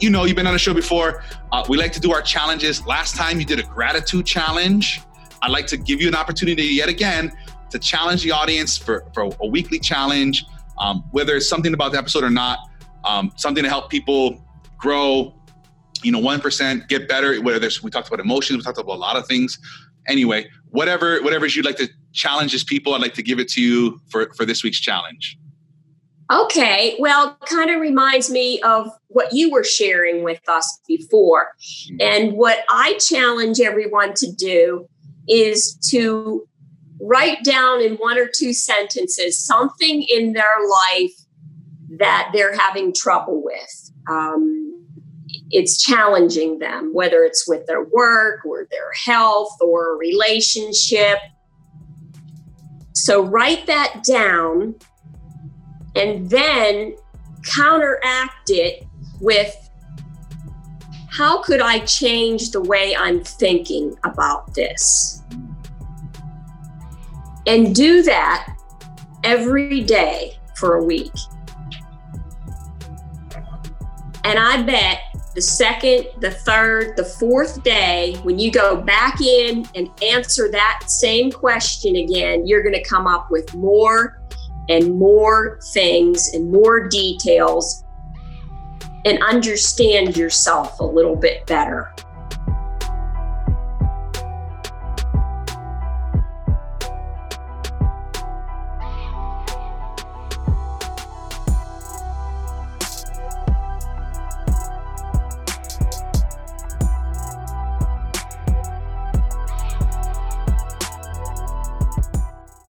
you know, you've been on the show before. Uh, we like to do our challenges. Last time you did a gratitude challenge. I'd like to give you an opportunity yet again to challenge the audience for, for a weekly challenge, um, whether it's something about the episode or not, um, something to help people grow, you know, 1%, get better. Whether we talked about emotions, we talked about a lot of things. Anyway, whatever, whatever you'd like to challenge as people, I'd like to give it to you for, for this week's challenge. Okay, well, kind of reminds me of what you were sharing with us before. And what I challenge everyone to do is to write down in one or two sentences something in their life that they're having trouble with. Um, it's challenging them, whether it's with their work or their health or a relationship. So write that down and then counteract it with how could I change the way I'm thinking about this? And do that every day for a week. And I bet the second, the third, the fourth day, when you go back in and answer that same question again, you're going to come up with more and more things and more details and understand yourself a little bit better.